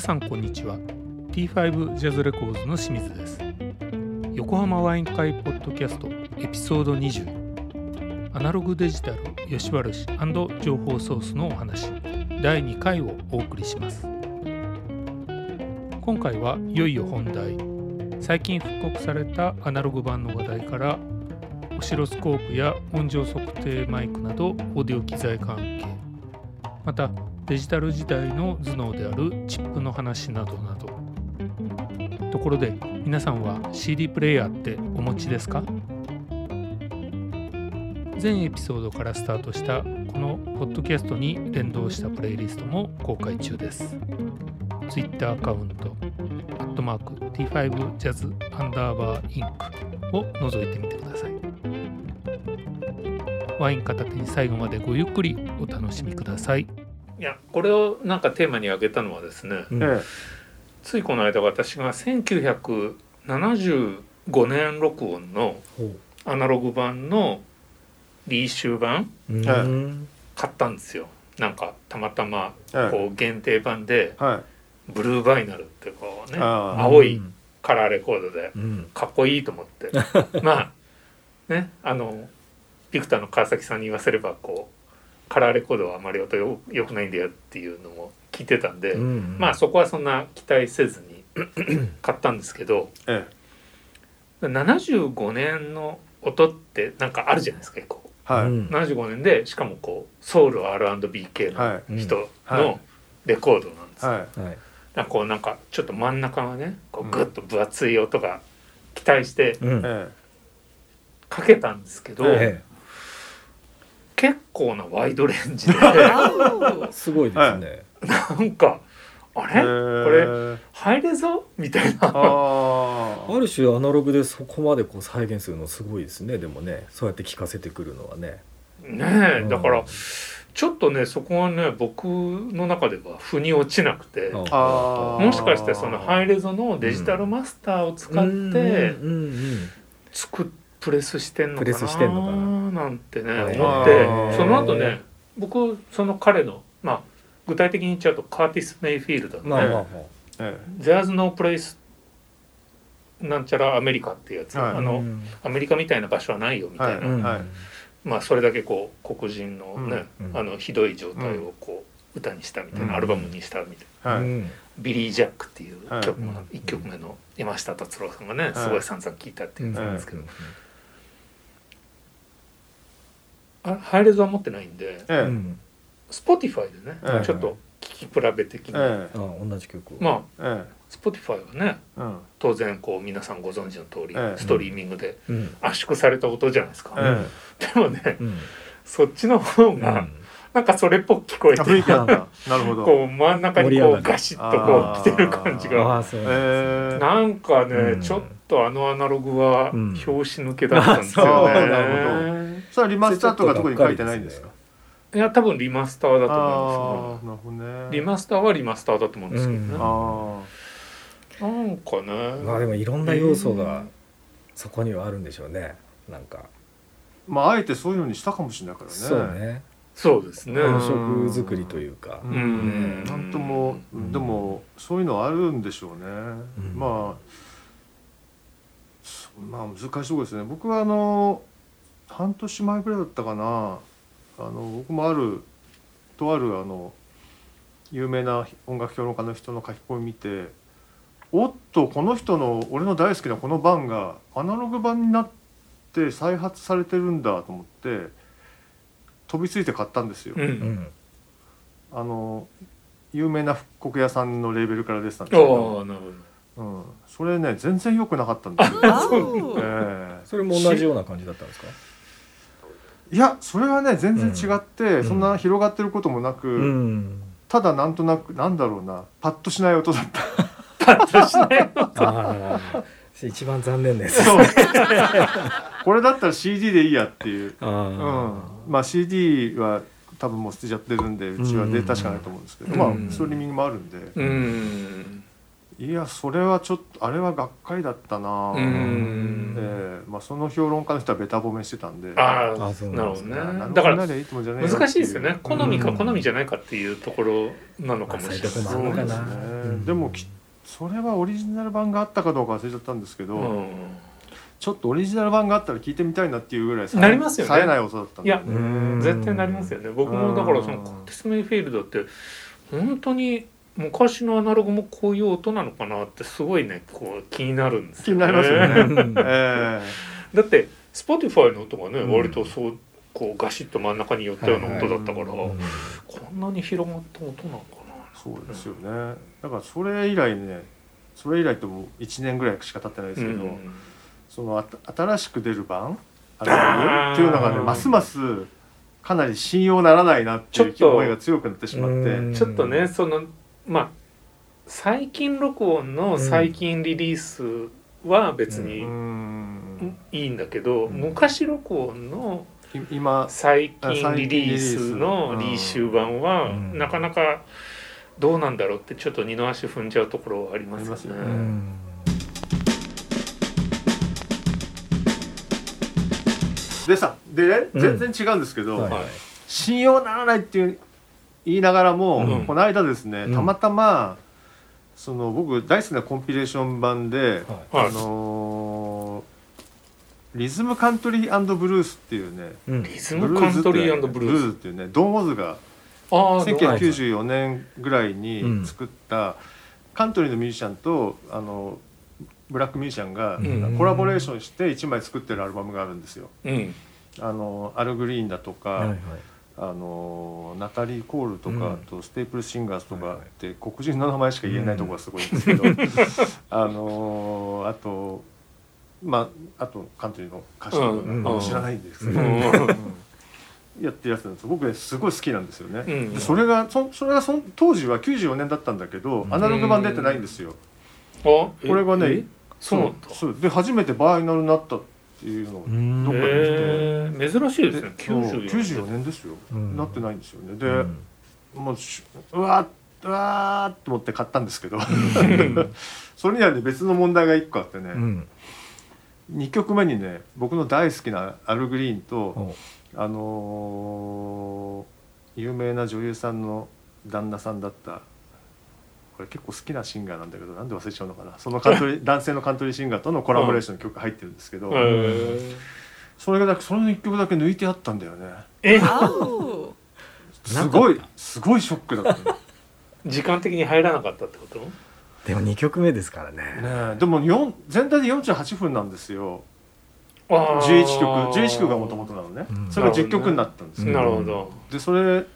皆さんこんにちは。T5 ジャズレコーズの清水です。横浜ワイン会ポッドキャストエピソード20アナログデジタル吉原市情報ソースのお話。第2回をお送りします。今回はいよいよ本題。最近復刻されたアナログ版の話題からオシロスコープや音量測定マイクなどオーディオ機材関係。またデジタル時代の頭脳であるチップの話などなど。ところで皆さんは CD プレイヤーってお持ちですか？全エピソードからスタートしたこのポッドキャストに連動したプレイリストも公開中です。Twitter アカウントアットマーク T5 ジャズアンダーバーインクを覗いてみてください。ワイン片手に最後までごゆっくりお楽しみください。いやこれをなんかテーマに挙げたのはですね、うん、ついこの間私が1975年録音のアナログ版のリーシュー版、うん、買ったんですよ。なんかたまたまこう限定版で、ブルーバイナルってこうね青いカラーレコードでかっこいいと思って、まあねあのビクターの川崎さんに言わせればこうカラーレコードはあまり音よよくないんだよっていうのも聞いてたんで、うんうん、まあそこはそんな期待せずに 買ったんですけど、ええ、75年の音ってなんかあるじゃないですか結構、はい、75年でしかもこうソウル R&B 系の人のレコードなんですよ。はい。はい、なんかこうなんかちょっと真ん中がねこうグッと分厚い音が期待してかけたんですけど、ええ結構なワイドレンジで。すごいですね。なんかあれ？これ入れぞ？みたいな。ある種アナログでそこまでこう再現するのすごいですね。でもねそうやって聞かせてくるのはね。ねえ、だからちょっとねそこはね僕の中では腑に落ちなくて。もしかしてそのハイレゾのデジタルマスターを使って作っプレスしてんのかなな。んてね思ってその後ね僕その彼のまあ具体的に言っちゃうとカーティス・メイフィールドのね「There's no place なんちゃらアメリカ」っていうやつ、あのアメリカみたいな場所はないよみたいな、まあそれだけこう黒人のね、あのひどい状態をこう歌にしたみたいな、アルバムにしたみたいな、ビリー・ジャックっていう曲の1曲目の山下達郎さんがねすごい散々聴いたっていうやつなんですけど。あハイレゾは持ってないんで、ええ、スポティファイでね、ええ、ちょっと聞き比べ的に、ええ、あ同じ曲まあ、スポティファイはね、うん、当然こう皆さんご存知の通り、ストリーミングで圧縮された音じゃないですか、でもね、そっちの方が、なんかそれっぽく聞こえてなるほど。こう真ん中にこうガシッとこう来てる感じが。なんかね、ちょっとあのアナログは拍子抜けだったんですよね、なるほどそれはリマスターとか特に書いてないんですか？いや多分リマスターだと思うんですけど、ね、リマスターはリマスターだと思うんですけどね、うん、なんかね。まあでもいろんな要素がそこにはあるんでしょうね。なんか。まああえてそういうのにしたかもしれないからね。そうね。そうですね。食作りというか、うん、ね、なんとも、でもそういうのあるんでしょうね、まあまあ難しいとこですね。僕はあの半年前ぐらいだったかなあの僕もあるとあるあの有名な音楽評論家の人の書き込み見ておっとこの人の俺の大好きなこの版がアナログ版になって再発されてるんだと思って飛びついて買ったんですよ。うん、あの有名な復刻屋さんのレーベルから出てたんですけど。うん、それね全然良くなかったんですよ。えー、それも同じような感じだったんですか？いやそれはね全然違って、うん、そんな広がってることもなく、うん、ただなんとなくなんだろうなパッとしない音だった。パッとしない音。一番残念ですこれだったら CD でいいやっていう、うん、まあ CD は多分もう捨てちゃってるんでうちはデータしかないと思うんですけど、まあストリーミングもあるんで、いやそれはちょっとあれはがっかりだったな、えーまあ、その評論家の人はべた褒めしてたんで。ああなるほどね。だから難しいですよね。好みか好みじゃないかっていうところなのかもしれない、そうですね、でもきそれはオリジナル版があったかどうか忘れちゃったんですけど、うん。ちょっとオリジナル版があったら聞いてみたいなっていうぐらいなりますよね。冴えない音だったいや絶対なりますよね。僕もだからそのコンテスメイフィールドって本当に昔のアナログもこういう音なのかなってすごいねこう気になるんですよね。気になりますよね。えー、だって Spotify の音がね、うん、割とそうこうガシッと真ん中に寄ったような音だったから、こんなに広がった音なのかな。そうですよね。だからそれ以来ねそれ以来とも1年ぐらいしか経ってないですけど、うん、その新しく出る版アナログっていうのがねますますかなり信用ならないなっていう思いが強くなってしまってちょっとねそのまあ最近録音の最近リリースは別にいいんだけど、うん、昔録音の今最近リリースのリーシュー版はなかなかどうなんだろうってちょっと二の足踏んじゃうところはありますよね。でさでね、全然違うんですけど、はい、信用ならないっていう言いながらも、うん、この間ですね、たまたまその僕大好きなコンピレーション版で、はい、あのー、リズムカントリーブルースっていうね、うん、リズムカントリーブルース。っていうねドン・オズが1994年ぐらいに作ったカントリーのミュージシャンとあのブラックミュージシャンがコラボレーションして1枚作ってるアルバムがあるんですよ。うん、あのアル・グリーンだとか、はいはいあのナタリー・コールとか、とステープルシンガーズとかって黒人の名前しか言えないところがすごいんですけど、あのあとまああとカントリーの歌手とか知らないんですけど、やってるやつなんです僕すごい好きなんですよね。うん、それがそそれがそ当時は94年だったんだけどアナログ盤出てないんですよ。これがねそうそうで初めてバーイナルになったっていうのをどっかで見て。珍しいですね94年ですよ、なってないんですよね。で、もううわうわーと思って買ったんですけど。それにはね別の問題が1個あってね、うん、2曲目にね僕の大好きなアル・グリーンとあのー、有名な女優さんの旦那さんだったこれ結構好きなシンガーなんだけどなんで忘れちゃうのかな。そのカントリー 男性のカントリーシンガーとのコラボレーションの曲が入ってるんですけど、それがだけその1曲だけ抜いてあったんだよね。え すごいすごいショックだった時間的に入らなかったってこと？でも2曲目ですからね。ねでも全体で48分なんですよ。11曲。11曲がもともとなのね、うん、それが10曲になったんですよ、なるほど。でそれ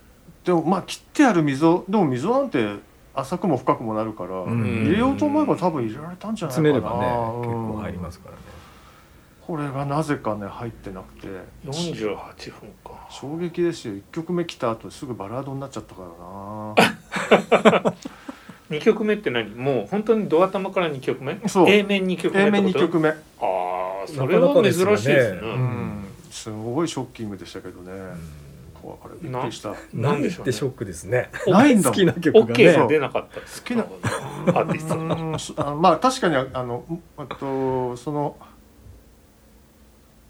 でもまあ切ってある溝でも溝なんて浅くも深くもなるから、うん、入れようと思えば多分入れられたんじゃないかな。詰めればね、結構入りますからね。これがなぜかね入ってなくて。48分か。衝撃ですよ。1曲目来た後すぐバラードになっちゃったからな。2曲目って何？もう本当にドア玉から2曲目？そう。A 面2曲目 A 面2曲目。ああそれは珍しいですね、ね、うん、すごいショッキングでしたけどね、うんこれびっくりした。なんでしょう、ね、ショックですね。ないんだ好きな曲がね。出なかった好きな アーティストまあ確かにあのあとその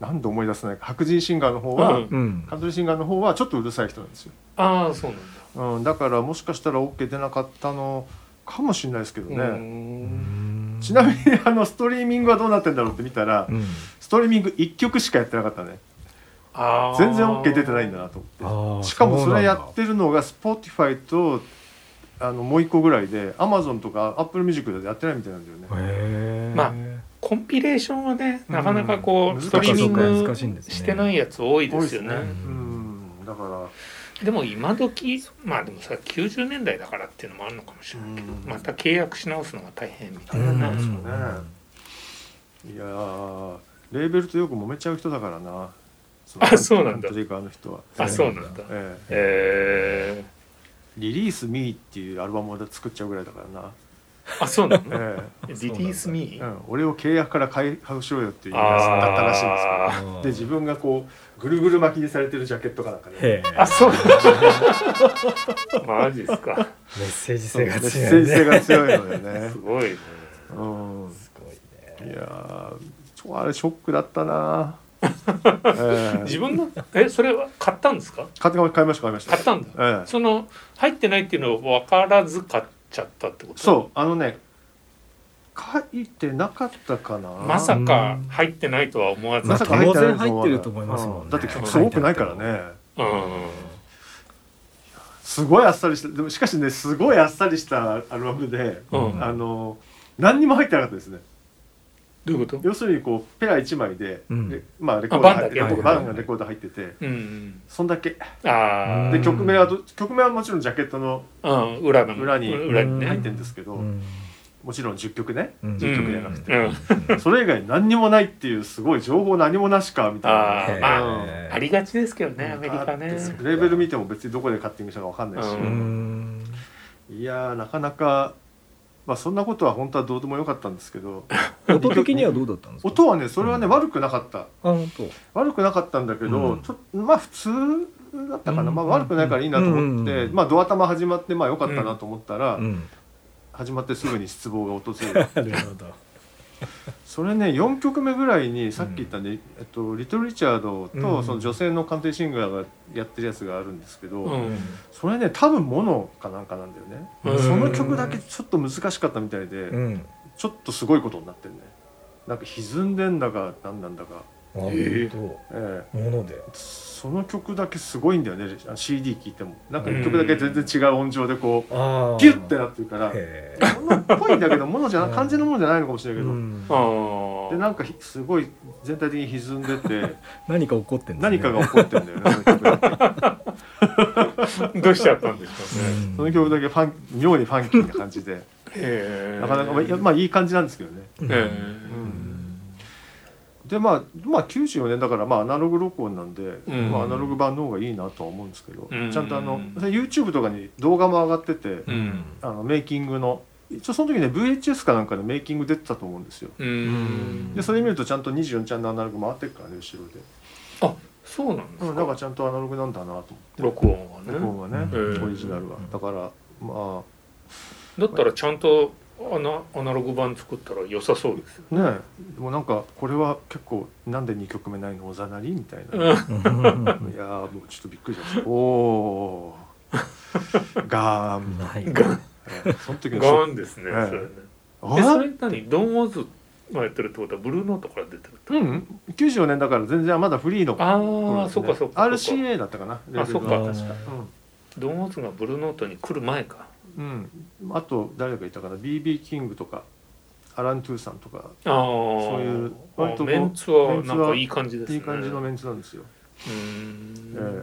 何で思い出せないか。白人シンガーの方は、うん、カントリーシンガーの方はちょっとうるさい人なんですよ。ああそうなんだ、うん、だからもしかしたら OK 出なかったのかもしれないですけどね。ちなみにあのストリーミングはどうなってんだろうって見たら、うん、ストリーミング1曲しかやってなかったね全然 OK 出てないんだなと思って。しかもそれやってるのが Spotify とあのもう一個ぐらいで Amazon とか Apple Music でやってないみたいなんだよね。まあコンピレーションはねなかなかこう、うん、ストリーミングしてないやつ多いですよね、ね、うん。だから。でも今時まあでもさ90年代だからっていうのもあるのかもしれないけど、うん、また契約し直すのが大変みたいな。ね、うん、いやレーベルとよく揉めちゃう人だからなあそうなんだ。トリガーの人は。あそうなんだ。ええ。リリースミーっていうアルバムを作っちゃうぐらいだからな。あそうなの、ええ、リリースミー、うん、俺を契約から解放しろよっていうやつだったらしいんですけどで自分がこうぐるぐる巻きにされてるジャケットかなんかねあそうマジですか。メッセージ性がメッ強い、セージ性が強いのよね。すごいね。うん。すごいね。いやーちょあれショックだったな、ええ自分の？えそれは買ったんですか？買って買いました買いました。買ったんだ。ええ。その入ってないっていうのは分からず買っちゃったってこと？そうあのね書いてなかったかな。まさか入ってないとは思わず、まさか入ってない当然入ってると思いますもんね。うだって曲数多くないからね。うん。すごいあっさりしたでもしかしねすごいあっさりしたアルバムで、うん。あの何にも入ってなかったですねどういうこと？要するにこうペラ1枚で、うん。でまあレコード入ってあバンだけ？バンがレコード入っててうんうん。そんだけ。ああで曲名はど曲名はもちろんジャケットのうん裏の。裏に裏にね。入ってるんですけど、うん。もちろん10曲ね。うん。10曲じゃなくて、うん。それ以外何にもないっていうすごい情報何もなしかみたいな。ああまうんあありがちですけどねアメリカね。レーベル見ても別にどこでカッティングしたか分かんないし、ううん。いやーなかなかまあそんなことは本当はどうでもよかったんですけど。音的にはどうだったんですか？音はねそれはね、悪くなかった。あ本当。悪くなかったんだけど、うん。ちょまあ普通だったかな、うん。まあ悪くないからいいなと思って、うんまあドア玉始まってまあよかったなと思ったら、うん。始まってすぐに失望が訪れる。なるほどそれね4曲目ぐらいにさっき言ったね、えっと、リトル・リチャードと、うん。その女性の鑑定シンガーがやってるやつがあるんですけど、うん。それね多分モノかなんかなんだよね、うん。その曲だけちょっと難しかったみたいで、うん。ちょっとすごいことになってるね。なんか歪んでんだか何なんだか、ものでえその曲だけすごいんだよねあ CD 聴いても。なんか1曲だけ全然違う音調でこうああギュッてなってるからへモノっぽいんだけどモノじゃな うん。完全なものじゃないのかもしれないけど、うん。あでなんかひすごい全体的に歪んでて 何か起こってんね。何かが起こってんだよね どうしちゃったんでしょうねうん。その曲だけファン妙にファンキーな感じで。なかなかまあまあいい感じなんですけどね。うん。へでまあまあ94年だからまあアナログ録音なんで、ん。まあ、アナログ版の方がいいなとは思うんですけど、うん。ちゃんとあの YouTube とかに動画も上がってて、えうん。あのメイキングの一応その時ね VHS かなんかでメイキング出てたと思うんですよ。うん。でそれ見るとちゃんと24チャンのアナログ回ってるからね後ろで、あそうなんですうん、だかからちゃんとアナログなんだなと思って。録音はね。録音はね、うん。オリジナルは。だからまだったらちゃんとアナアナログ版作ったら良さそうですよ。あねでもなんかこれは結構なんで2曲目ないのおざなりみたいな、うん。いやーもうちょっとびっくりしました。おおー。ガーン。ない。ガン。えーその時のガンですねええそれね。あえそれ何？ドン・ウォーズがやってるってことはブルーノートから出てるってうん。94年だから全然まだフリーのね。あそうかそうかそうか。RCA だったかな。あそっか。確かドン・ウォーズがブルーノートに来る前かうん、うん、あと誰がいたかな？BB キングとかアラン・トゥーさんとか。ああそういう割とメンツはなんかいい感じですね。いい感じのメンツなんですよ。うーん。え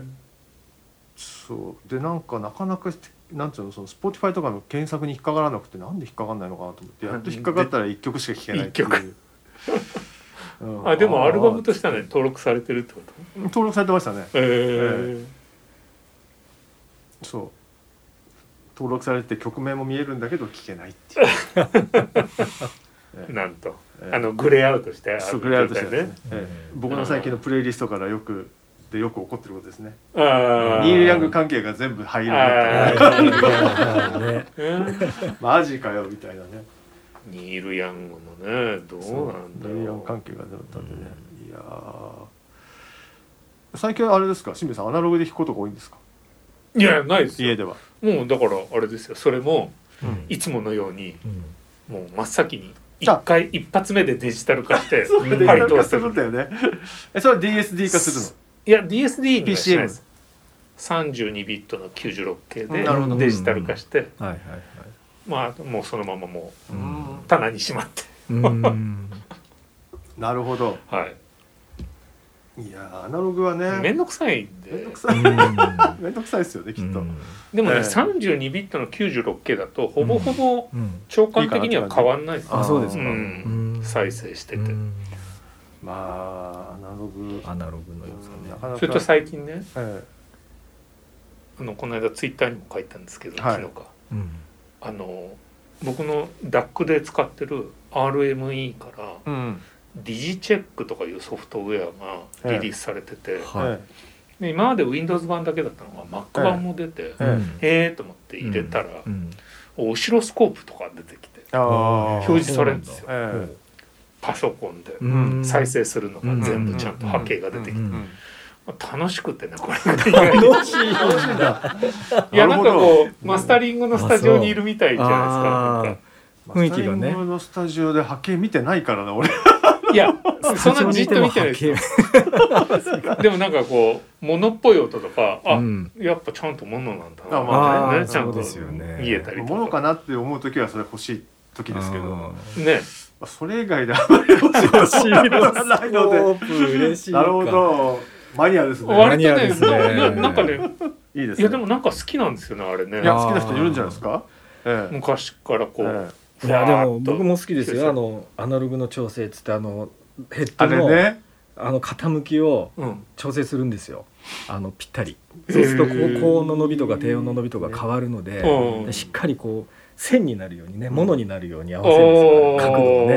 そう。でなんかなかなかなんつうのその Spotify とかの検索に引っかからなくてなんで引っかかんないのかなと思ってやっと引っかかったら1曲しか聴けないっていう。一、うん。あでもアルバムとししてはね登録されてるってこと？登録されてましたね。え。そう登録されて曲名も見えるんだけど聴けないっていう。え なんと。ええ。あのグレーアウトしてあそうるグレーアウトしてね、ええ。僕の最近のプレイリストからよくでよく起こってることですね。ああニール・ヤング関係が全部灰色だあった。ね ねうん。マジかよみたいなね。ニール・ヤングのねどうなんだニール・ヤングろ関係が出たんでね、いやー。最近あれですか？清水さんアナログで弾くことが多いんですか？ういやないですよ。家では、もうだからあれですよ。それもうん。いつものようにうん。もう真っ先に一回一発目でデジタル化して そうデジタパリル化するるんだよね。えそれは DSD 化すいや DSD にはしない。PCM です32ビットの 96K うん。なるほど。でデジタル化して。はいはいはい。まあもうそのままもう棚にしまって。うん。なるほど。はい。いやーアナログはね。面倒くさいめんどくさい。めんどくさいですよねきっと、でもね、ええ。32ビットの 96K だとほぼほぼうん。長官的には変わんないですああそうですか。再生してて、うん。まあアナログ。アナログの良さね。なかなか。それと最近ねえあのこの間ツイッターにも書いたんですけど、はい。昨日か。うん。あの僕の DAC で使ってる RME からえうん。ディジチェックとかいうソフトウェアがリリースされてて、はい。えで今まで Windows 版だけだったのが Mac 版も出て、えへえと思って入れたら、うん。オシロスコープとか出てきてああ表示されるんですよえパソコンでうん。再生するのが全部ちゃんと波形が出てきて、楽しくてねこれ。が意外に楽しいん。だいやなんかこうマスタリングのスタジオにいるみたいじゃないですか雰囲気がね。マスタリングのスタジオで波形見てないからな俺いや そんなじっと見てないですよ。でもなんかこう物っぽい音とかあ、うん。やっぱちゃんと物なんだな。あまあーねちゃんとそうですよね。見えたりとか。物かなって思う時はそれ欲しい時ですけど。ね。それ以外であまり欲しい欲しいのないので。なるほど。マニアですね。割とねマニアですね。なんかねいいですね。いやでもなんか好きなんですよねあれね。いや好きな人いるんじゃないですか？ええ。昔からこう、ええいやでも僕も好きですよ。あのアナログの調整っつってあのヘッあドの、れね。あの傾きをうん。調整するんですよ。あのぴったり。そうするとこう高音の伸びとか低音の伸びとか変わるのでうん。でしっかりこう線になるようにねものになるように合わせるんですよ、お角度をね。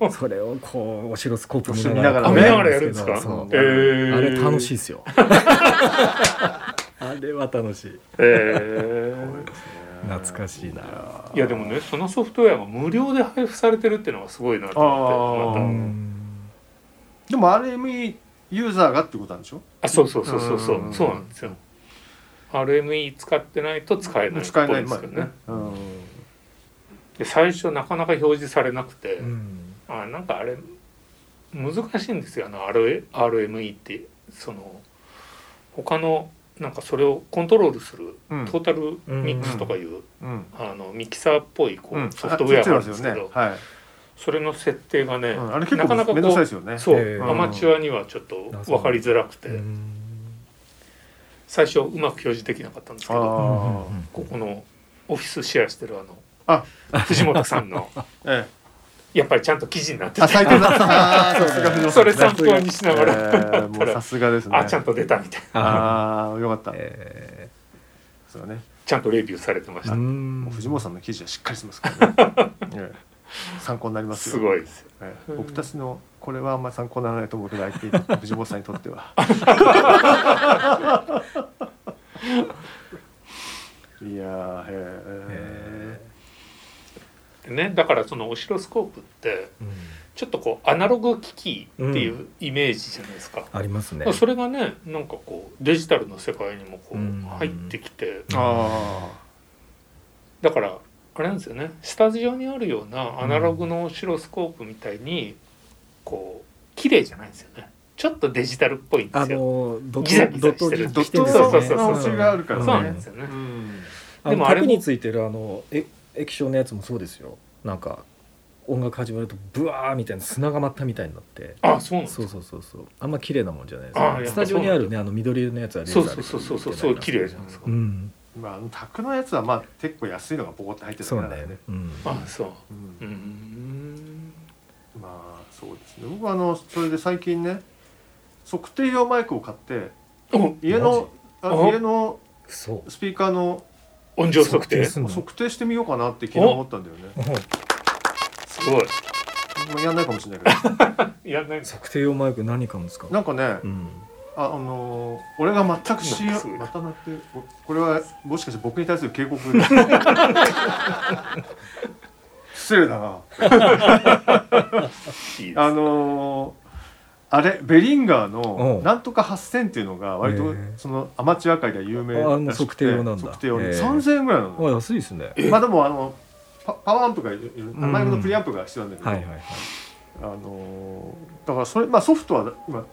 ーそれをこうオシロスコープ見見ながらやるんですか？あれ楽しいですよ。あれは楽しい。えー 懐かしいな。いやでもねそのソフトウェアが無料で配布されてるっていうのがすごいなと思ってまた。うん。でも RME ユーザーがってことなんでしょ？あそうそうそうそうそう。うん。そうなんですよ。RME 使ってないと使えないっ使えぽないですけどね。うん。で最初なかなか表示されなくて、うん。あなんかあれ難しいんですよあの R- RME ってその他のなんかそれをコントロールするうん。トータルミックスとかいう、うん。あのミキサーっぽいこうソフトウェアがあるんですけど、それの設定がね、うん。あれ結構なかなかこうね。そう、えーアマチュアにはちょっと分かりづらくて、うん。最初うまく表示できなかったんですけどあここのオフィスシェアしてるああ。の藤本さんの やっぱりちゃんと記事になってた それ参考にしながら、さすがですね。あちゃんと出たみたいな。ああよかった。えそうだね。ちゃんとレビューされてましーた、藤本さんの記事はしっかりしてますからね。ええ参考になりますよ。すごいです。よええ僕たちのこれはあんまり参考にならないと思うけど IT 藤本さんにとっては。いやーへえでね。だからそのオシロスコープってうん。ちょっとこうアナログ機器っていうイメージじゃないですか、ありますね。それがねなんかこうデジタルの世界にもこうん。う入ってきて、あだからあれなんですよね。スタジオにあるようなアナログのオシロスコープみたいにこう綺麗じゃないんですよね。ちょっとデジタルっぽいんであすよ。のドッギザギザしてる。ドットそうそうそうそうの星があるからね。そうなんですよね。ーうん。でもあれについてるあのえ液晶のやつもそうですよ。なんか音楽始まるとブワーみたいな砂が舞ったみたいになって。あそうなんですそうそうそうそう。あんま綺麗なもんじゃないですあやっぱかスタジオにあるねあの緑色のやつはレーザーでそうそうそうそうそう綺麗じゃないですか、うん。まああの卓のやつはまあ結構安いのがボコって入ってるそんだよね。うん。あそう。うん。うーん。まあそうですね。僕はあのそれで最近ね測定用マイクを買ってお家の家のそう。スピーカーの音量測定？すんの？測定してみようかなって昨日思ったんだよね。すごい。もうやんないかもしれないけ やんない測定用マイク何買うんですかどなんかねうん。ああのー俺が全く知らなんかすごい。またなっておこれはもしかして僕に対する警告？失礼だな。あのーあれベリンガーうん。のなんとか8000っていうのが割とそのアマチュア界では有名あもうらしくて測定用なんだ。測定用に。へえ3000円ぐらいなあの安いですね。まあでもあのパパワーアンプがいるん。マイクのプリアンプが必要なんだけど、はいはいはい。あのーだからそれまあソフトは今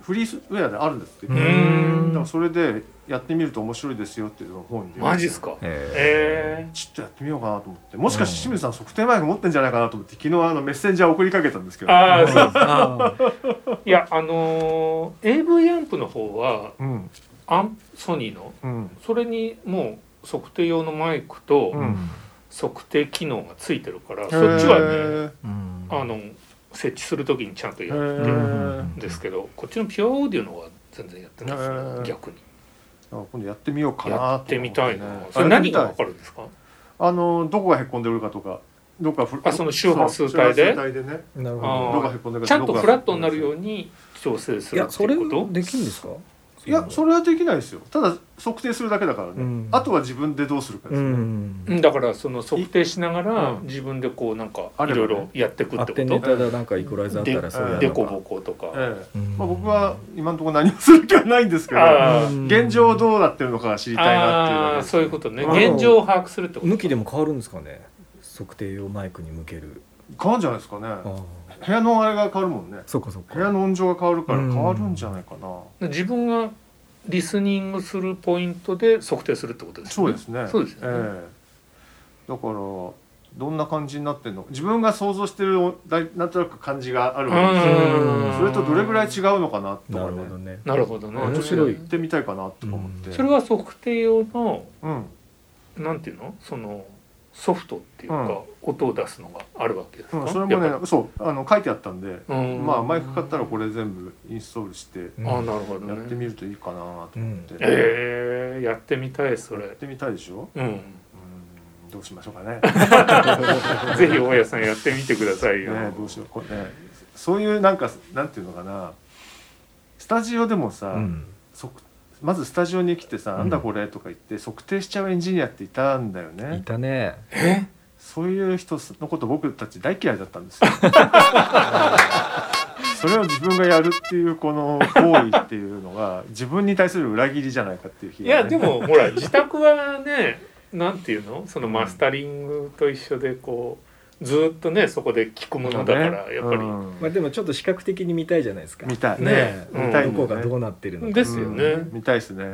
フリーウェアであるんですってうだん。からそれでやってみると面白いですよっていうのを本にマジっすか？ええ。ちょっとやってみようかなと思って。もしかして清水さん測定マイク持ってんじゃないかなと思って昨日あのメッセンジャー送りかけたんですけど。あー。そうあー いやあのー AV アンプの方はうん。アンソニーの？うん。それにもう測定用のマイクとうん。測定機能がついてるから、そっちはねうん。あの設置する時にちゃんとやへるーんですけどこっちのピュアオーディオの方は全然やってないですね逆にあ今度やってみようかなやってみたいな。ねそれ何がわかるんですか？あのどこがへこんでるかとか。どこかフあその周波数帯で？数帯でね。なるほど。こがへこんでるかちゃんとフラットになるうように調整するっていうこと？できるんですか？いやそれはできないですよ。ただ測定するだけだからね、うん、あとは自分でどうするかですね、うん、だからその測定しながら自分でこうなんかいろいろやっていくってこと？ネタでなんかイコライザーあったらそうやデコボコとか、ええ。まあ、僕は今のところ何もする気はないんですけど。現状どうなってるのか知りたいなっていうそういうことね。現状を把握するってこと向きでも変わるんですかね？測定用マイクに向ける。変わるんじゃないですかね部屋のあれが変わるもんね。そうかそうか。部屋の音情が変わるから変わるんじゃないかな。自分がリスニングするポイントで測定するってことですね。そうですね。そうですね、えー、だからどんな感じになってんの？自分が想像してるなんとなく感じがあるわけ。ですよそれとどれぐらい違うのかなとかね。なるほどね。面白い。行ってみたいかなとか思って、それは測定用の、うん、なんていうの？そのソフトっていうか、音を出すのがあるわけですか、うん、それもねそうあの書いてあったんで、まあマイク買ったらこれ全部インストールしてあなるほど、やってみるといいかなと思って、うん、えー、やってみたいそれ。やってみたいでしょ？うん。どうしましょうかね。ぜひ大家さんやってみてくださいよ、ね、どうしよう。これねそういうなんかなんていうのかな。スタジオでもさ、うん、まずスタジオに来てさ「なんだこれ?」とか言って測定しちゃうエンジニアっていたんだよね。いたね。え？そういう人のこと僕たち大嫌いだったんですよ。それを自分がやるっていうこの行為っていうのが自分に対する裏切りじゃないかっていうね、いやでもほら自宅はねなんていうの？そのマスタリングと一緒でこうずっとねそこで聞くものだからやっぱり、まあでもちょっと視覚的に見たいじゃないですか。見たいね。見たいどこがどうなってるのか。ですよね。見たいですね。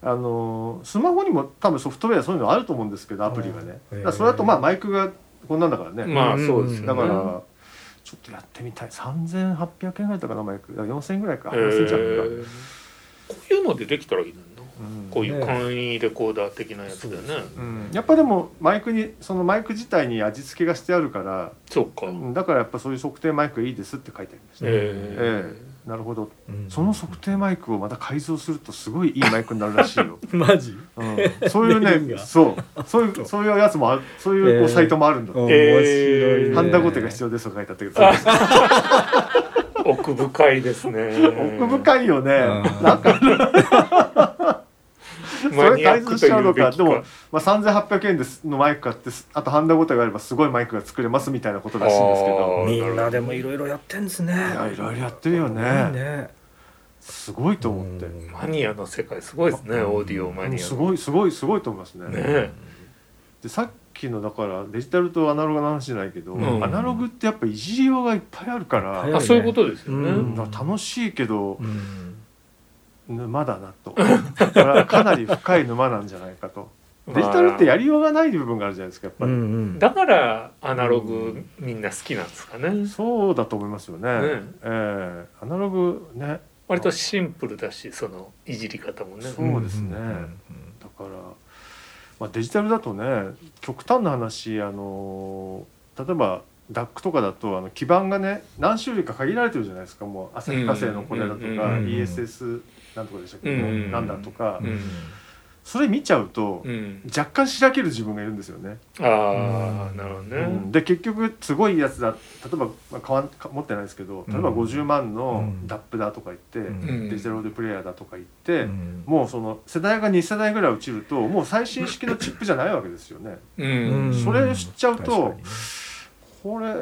あのスマホにも多分ソフトウェアそういうのあると思うんですけどアプリがね。それだとまあマイクがこんなんだからね。まあそうですだからちょっとやってみたい。3800円ぐらいだったかなマイク。4000円ぐらいか。4000円こういうのでできたらいいのこういう簡易レコーダー的なやつだよね、うん、やっぱでもマイクにそのマイク自体に味付けがしてあるから。そうかだからやっぱそういう測定マイクいいですって書いてありました、ね、え。ー、え。ー、なるほど、うん、その測定マイクをまた改造するとすごいいいマイクになるらしいよ。マジ、うん、そういうね そう。そういう そういうやつもある。そういうこうサイトもあるんだって、えー、面白い、ね、ハンダゴテが必要ですと書いてあったけど。奥深いですね。奥深いよね、なんかそれ改造しちゃうのか。でも、まあ、3800円ですのマイク買ってあとハンダごたがあればすごいマイクが作れますみたいなことらしいんですけど。みんなでもいろいろやってんですね。いやいろいろやってるよね。ねすごいと思って。マニアの世界すごいですねオーディオマニアすごいすごいすごいと思いますね。ねでさっきのだからデジタルとアナログの話じゃないけど、うん、アナログってやっぱいじりようがいっぱいあるから、あそういうことですよね、うん、楽しいけど、うん沼だなと。かなり深い沼なんじゃないかと。デジタルってやりようがない部分があるじゃないですかやっぱり、うんうん、だからアナログみんな好きなんですかね、うん、そうだと思いますよね。ね、えー、アナログね。割とシンプルだしそのいじり方もね。そうですね、だから、まあ、デジタルだとね極端な話あの例えばダックとかだとあの基板がね何種類か限られてるじゃないですか。もう旭化成のこれだとか ESS なんとかでしたけど、うん、なんだとか、うん、それ見ちゃうと、うん、若干しらける自分がいるんですよね。ああ、なるほどね。で結局すごいやつだ例えば、まあ、買わ持ってないですけど例えば50万のダップだとか言って、デジタルオーディプレイヤーだとか言って、もうその世代が2世代ぐらい落ちるともう最新式のチップじゃないわけですよね。それ知っちゃうと、これ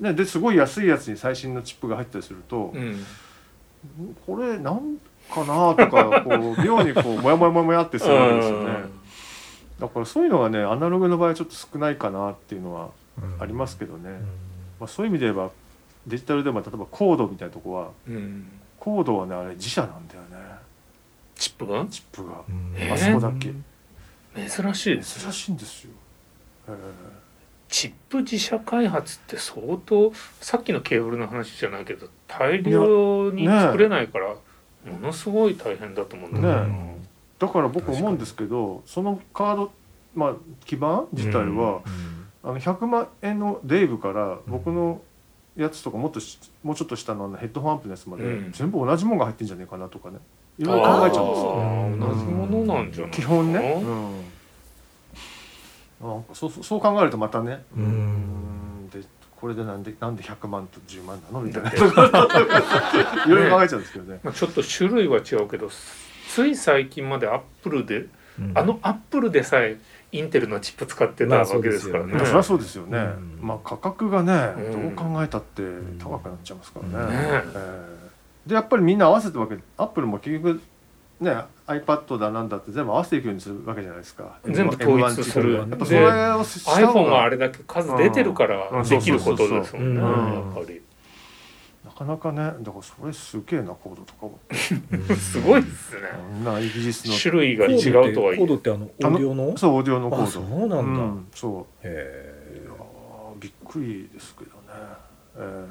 ねですごい安いやつに最新のチップが入ったりすると。これなんかなとかこう妙にこうモヤモヤモヤってするわけですよね。だからそういうのがねアナログの場合ちょっと少ないかなっていうのはありますけどね。まあ、そういう意味で言えばデジタルでも例えばコードみたいなとこは、うん、コードはねあれ自社なんだよね。チップが？チップが、あそこだけ？珍しいです、珍しいんですよ。えーチップ自社開発って相当さっきのケーブルの話じゃないけど大量に作れないから、ものすごい大変だと思うんだよね、だから僕思うんですけどそのカード、まあ、基板自体は、あの100万円のデイブから僕のやつとかもっともうちょっと下のヘッドホンアンプのやつまで、全部同じものが入ってんじゃねえかなとかね。いろいろ考えちゃうんですよ。ね。同じものなんじゃない基本ね、うん、あそうそう考えるとまたね。うん。でこれでなんでなんで100万と10万なの？みたいな。いろいろ考えちゃうんですけどね、まあ、ちょっと種類は違うけどつい最近までアップルで、うん、あのアップルでさえインテルのチップ使ってたわけですからね。まあ、そりゃそうですよね。うん、まあ価格がね、どう考えたって高くなっちゃいますからね。ねえ。ー、でやっぱりみんな合わせてわけ、アップルも結局ね iPad だなんだって全部合わせていくようにするわけじゃないですか。全部統一する。やっぱそれを iPhone があれだけ数出てるからできることですもんねやっぱり。なかなかねだからそれすげえなコードとかも。すごいですね。なイギリスの。種類が違うとはコードってあのオーディオの？そうオーディオのコード。そうなんだ、うん、そう。へえ。びっくりですけどね、え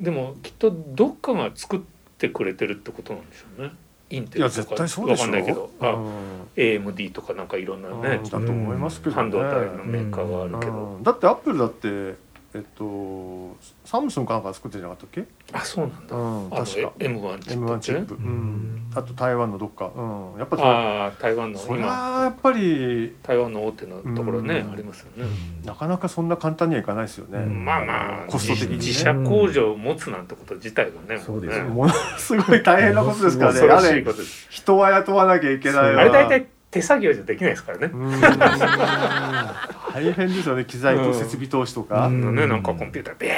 ー、でもきっとどっかが作ってくれてるってことなんでしょうねインテルとかわかんないけど、あ、うん、AMD とかなんかいろんなね、だと思いますけど、ね、半導体のメーカーがあるけど、だってアップルだってえっとサムスンかなんか作ってなかったっけ？あそうなんだ、うん、確か。M1 チップ M1 チップ、うん、あと台湾のどっか、うん、やっぱああ台湾のそれはやっぱり台湾の大手のところね、ありますよね、なかなかそんな簡単にはいかないですよね、まあまあコスト的に、ね、自社工場を持つなんてこと自体はね、そうです。ものすごい大変なことですからね。あれ人は雇わなきゃいけないあれ大体手作業じゃできないですからね。大変ですよね。機材と設備投資とか。ねなんかコンピュータービー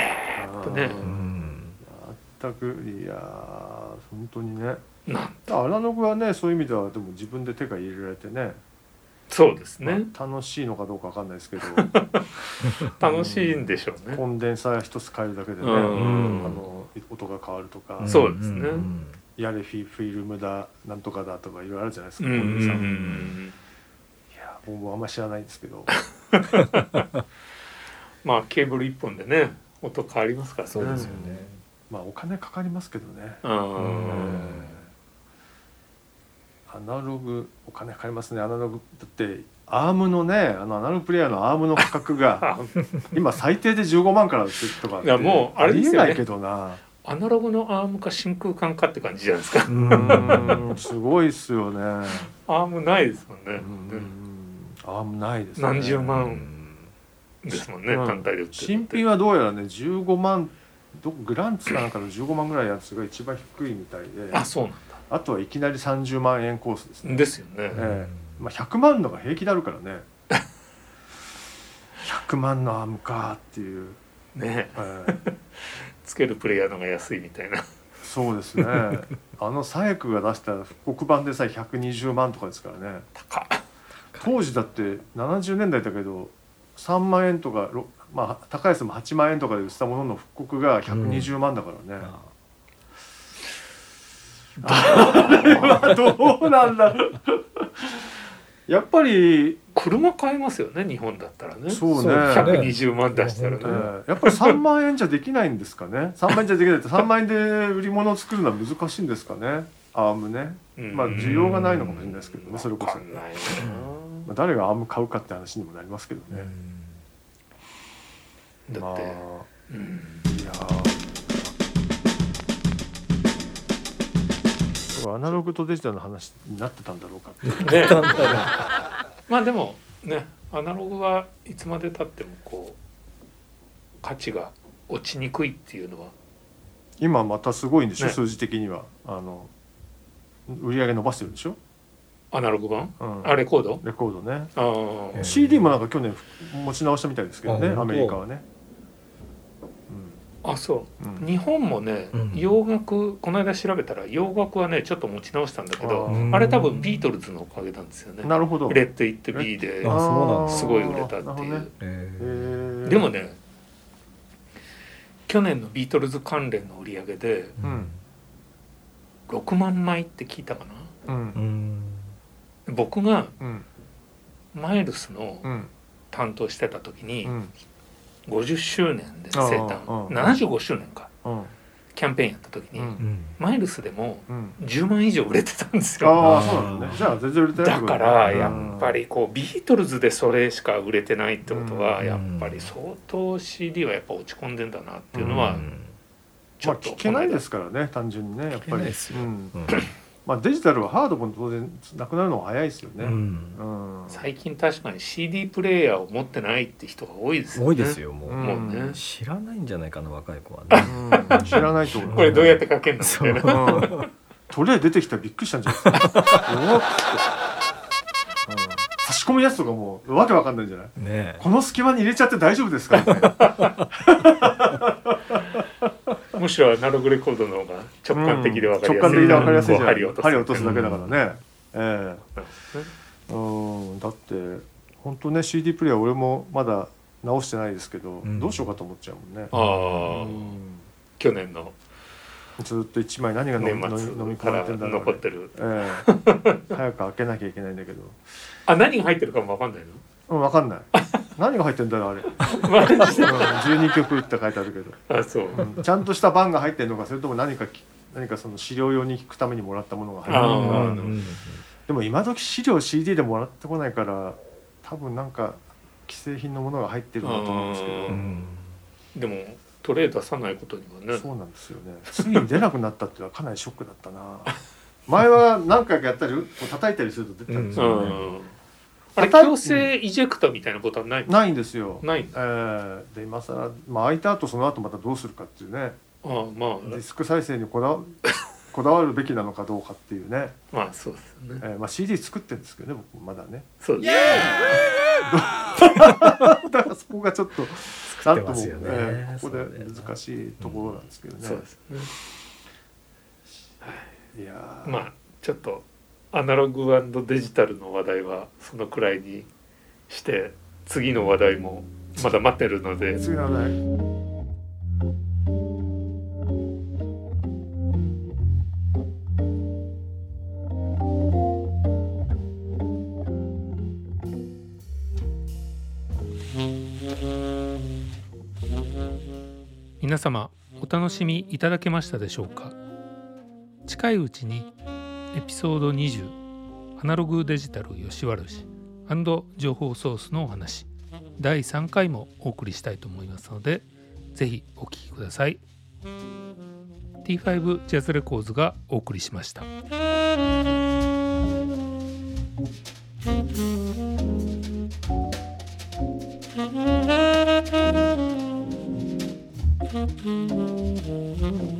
ッとね。全くいや本当にね。アナログはねそういう意味ではでも自分で手が入れられてね。そうですね、まあ、楽しいのかどうかわかんないですけど。楽しいんでしょうね、コンデンサー一つ変えるだけでね、あの音が変わるとか、そうですね、やれフィフィルムだなんとかだとかいろいろあるじゃないですか、うんうん、いや僕もあんま知らないんですけど。まあケーブル一本でね音変わりますからね。そうですよね、まあお金かかりますけどね。アナログお金かかりますね。アナログだってアームのねあのアナログプレイヤーのアームの価格が 今最低で15万からとかいやもうあれですよね。けどなアナログのアームか真空管かって感じじゃないですか。うん。すごいっすよね。アームないですもんね。アームないです、ね、何十万ですもんね、単体で売って新品はどうやらね15万どグランツかなんかの15万ぐらいやつが一番低いみたいで。あそうなんだ。あとはいきなり30万円コースですね。ですよね、ええ。まあ、100万のが平気であるからね。100万のアームかっていう。ね。ええつけるプレイヤーの方が安いみたいな。そうですね。あの左翼が出した復刻版でさえ120万とかですからね。高当時だって70年代だけど3万円とかまあ高安も8万円とかで売ったものの復刻が120万だからね、うん。あれは どうなんだろう。やっぱり車買えますよね日本だったらね。そうね。120万出したらね、やっぱり3万円じゃできないんですかね。3万円じゃできないって3万円で売り物を作るのは難しいんですかね。アームね。まあ需要がないのかもしれないですけどねそれこそ、まあ、誰がアーム買うかって話にもなりますけどね。だって、まあ、いやアナログとデジタルの話になってたんだろうかって ね まあでもねアナログはいつまでたってもこう価値が落ちにくいっていうのは。今またすごいんでしょ、ね、数字的には。あの売り上げ伸ばしてるんでしょ？アナログ版、うん、あレコード？レコードね。あ CD もなんか去年持ち直したみたいですけどねアメリカはねあそう、うん、日本もね、うん、洋楽この間調べたら洋楽はねちょっと持ち直したんだけどあれ多分ビートルズのおかげなんですよね。なるほど。レッド・イット・ビーで。すごい売れたっていう、ね、でもね去年のビートルズ関連の売り上げで、うん、6万枚って聞いたかな、うん、僕が、マイルスの担当してた時に、50周年で生誕75周年か。キャンペーンやった時に、マイルスでも10万以上売れてたんですよ。うなんだからやっぱりこうビートルズでそれしか売れてないってことはやっぱり相当 CD はやっぱ落ち込んでんだなっていうのはちょっと、まあ、聞けないですからね単純にねやっぱり。まあ、デジタルはハードも当然なくなるのは早いですよね、うん。うん、最近確かに CD プレーヤーを持ってないって人が多いですよね。多いですよもう,、もうね。知らないんじゃないかな若い子はね、知らないと思う。これどうやって書けるの？みたいな、トレイ出てきたらびっくりしたんじゃないですか。おっ差し込むやつとかもうわけわかんないんじゃない、ね、この隙間に入れちゃって大丈夫ですか？むしろアナログレコードの方が直感的で分かりやすい、うん、直感的で分かりやすいじゃん。針を落とすだけだからね、うん、ええ。うんだって本当ね CD プレイヤー俺もまだ直してないですけど、うん、どうしようかと思っちゃうもんね。ああ、うん、去年の。ずっと一枚何が飲み飲み込まれてんだろう、残ってる、ええ、早く開けなきゃいけないんだけど。あ何が入ってるかも分かんないの？うん分かんない。何が入ってんだろうあれ、うん、12曲って書いてあるけど。あそう、うん、ちゃんとした版が入ってるのかそれとも何か何かその資料用に聞くためにもらったものが入ってるのか、うん、でも今時資料 CD でもらってこないから多分なんか既製品のものが入ってるんだと思うんですけど、でもトレー出さないことにはね。そうなんですよね。ついに出なくなったっていうのはかなりショックだったな。前は何回かやったりこう叩いたりすると出たんですよね、うんあれ強制イジェクトみたいなことはない？ないんですよ。ないえー、で今更まあ開いた後その後またどうするかっていうね。ああまあディスク再生にこだ こだわるべきなのかどうかっていうね。まあそうですね。えー、まあ CD 作ってるんですけどね僕まだね。そうですね。だからそこがちょっとなんとも、ねえー、ここで難しいところなんですけどね。そうですね。いやまあちょっとアナログデジタルの話題はそのくらいにして次の話題もまだ待ってるので。次の話題。皆様お楽しみいただけましたでしょうか？近いうちにエピソード20アナログデジタル吉原市情報ソースのお話。第3回もお送りしたいと思いますのでぜひお聴きください。T5 ジャズレコーズがお送りしました。